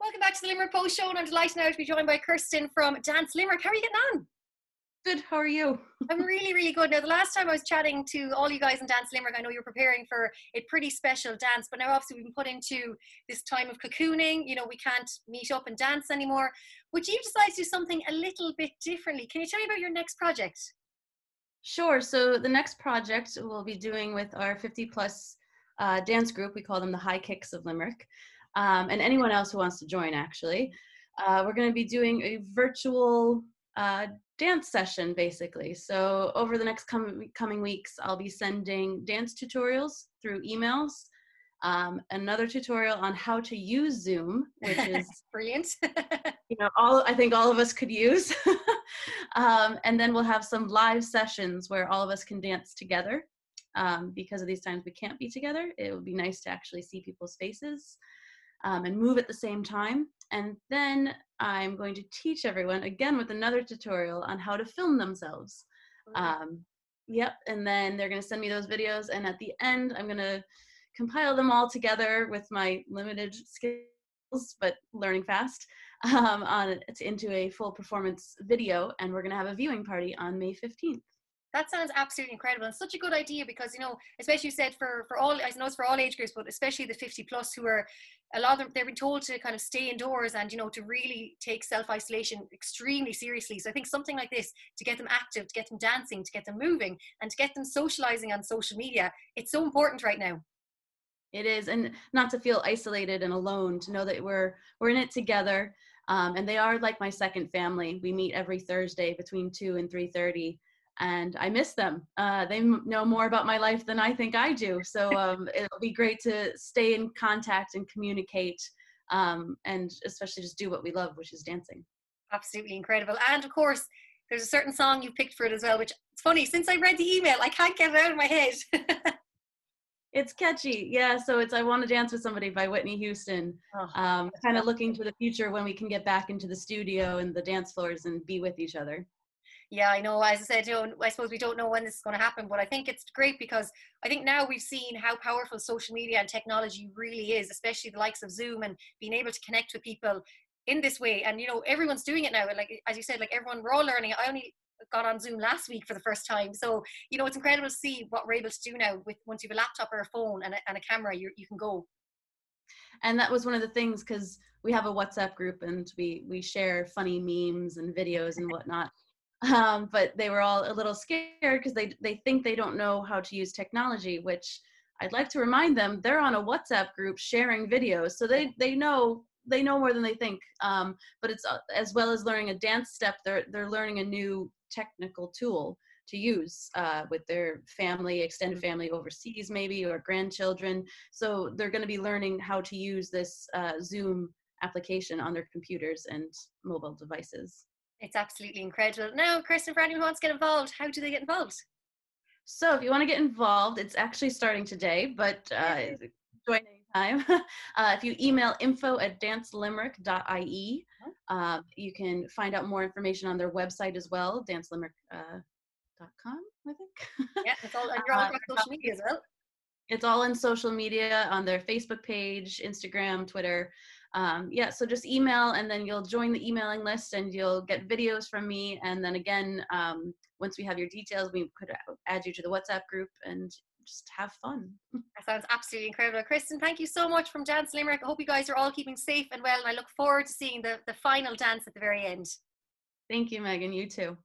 Welcome back to the Limerick Post Show, and I'm delighted now to be joined by Kirsten from Dance Limerick. How are you getting on? Good. How are you? I'm really, really good. Now, the last time I was chatting to all you guys in Dance Limerick, I know you're preparing for a pretty special dance, but now obviously we've been put into this time of cocooning. You know, we can't meet up and dance anymore. Would you decide to do something a little bit differently? Can you tell me about your next project? Sure. So the next project we'll be doing with our 50 plus uh, dance group, we call them the High Kicks of Limerick um, and anyone else who wants to join actually. Uh, we're going to be doing a virtual uh, dance session basically. So over the next com- coming weeks, I'll be sending dance tutorials through emails. Um, another tutorial on how to use Zoom, which is brilliant. you know, all I think all of us could use. um, and then we'll have some live sessions where all of us can dance together. Um, because of these times we can't be together, it would be nice to actually see people's faces um, and move at the same time. And then I'm going to teach everyone again with another tutorial on how to film themselves. Um, yep, and then they're going to send me those videos. And at the end, I'm going to compile them all together with my limited skills, but learning fast, um, on into a full performance video. And we're going to have a viewing party on May 15th. That sounds absolutely incredible and such a good idea because you know, especially you said for for all I know it's for all age groups, but especially the 50 plus who are a lot of them they've been told to kind of stay indoors and you know to really take self isolation extremely seriously. So I think something like this to get them active, to get them dancing, to get them moving, and to get them socializing on social media, it's so important right now. It is, and not to feel isolated and alone. To know that we're we're in it together, um, and they are like my second family. We meet every Thursday between two and three thirty and I miss them. Uh, they m- know more about my life than I think I do. So um, it'll be great to stay in contact and communicate, um, and especially just do what we love, which is dancing. Absolutely incredible. And of course, there's a certain song you picked for it as well, which it's funny. Since I read the email, I can't get it out of my head. it's catchy, yeah. So it's "I Want to Dance with Somebody" by Whitney Houston. Oh, um, kind of looking to the future when we can get back into the studio and the dance floors and be with each other yeah, I know. As I said, you know, I suppose we don't know when this is going to happen, but I think it's great because I think now we've seen how powerful social media and technology really is, especially the likes of Zoom and being able to connect with people in this way. And you know, everyone's doing it now. Like as you said, like everyone, we're all learning. I only got on Zoom last week for the first time, so you know, it's incredible to see what we're able to do now with once you have a laptop or a phone and a, and a camera, you you can go. And that was one of the things because we have a WhatsApp group and we we share funny memes and videos and whatnot um, but they were all a little scared because they they think they don't know how to use technology which i'd like to remind them they're on a whatsapp group sharing videos so they they know they know more than they think. Um, but it's uh, as well as learning a dance step they're they're learning a new technical tool to use uh, with their family extended family overseas maybe or grandchildren. So they're going to be learning how to use this uh, zoom application on their computers and mobile devices it's absolutely incredible. Now, Kirsten, for anyone who wants to get involved, how do they get involved? So, if you want to get involved, it's actually starting today, but uh, join anytime. uh, if you email info at dancelimerick.ie, uh, you can find out more information on their website as well, dancelimerick.com, uh, I think. yeah, it's all, and you're all uh, on social media as well. It's all in social media on their Facebook page, Instagram, Twitter um, yeah, so just email and then you'll join the emailing list and you'll get videos from me. And then again, um, once we have your details, we could add you to the WhatsApp group and just have fun. That sounds absolutely incredible. Kristen, thank you so much from Dance Limerick. I hope you guys are all keeping safe and well. And I look forward to seeing the, the final dance at the very end. Thank you, Megan. You too.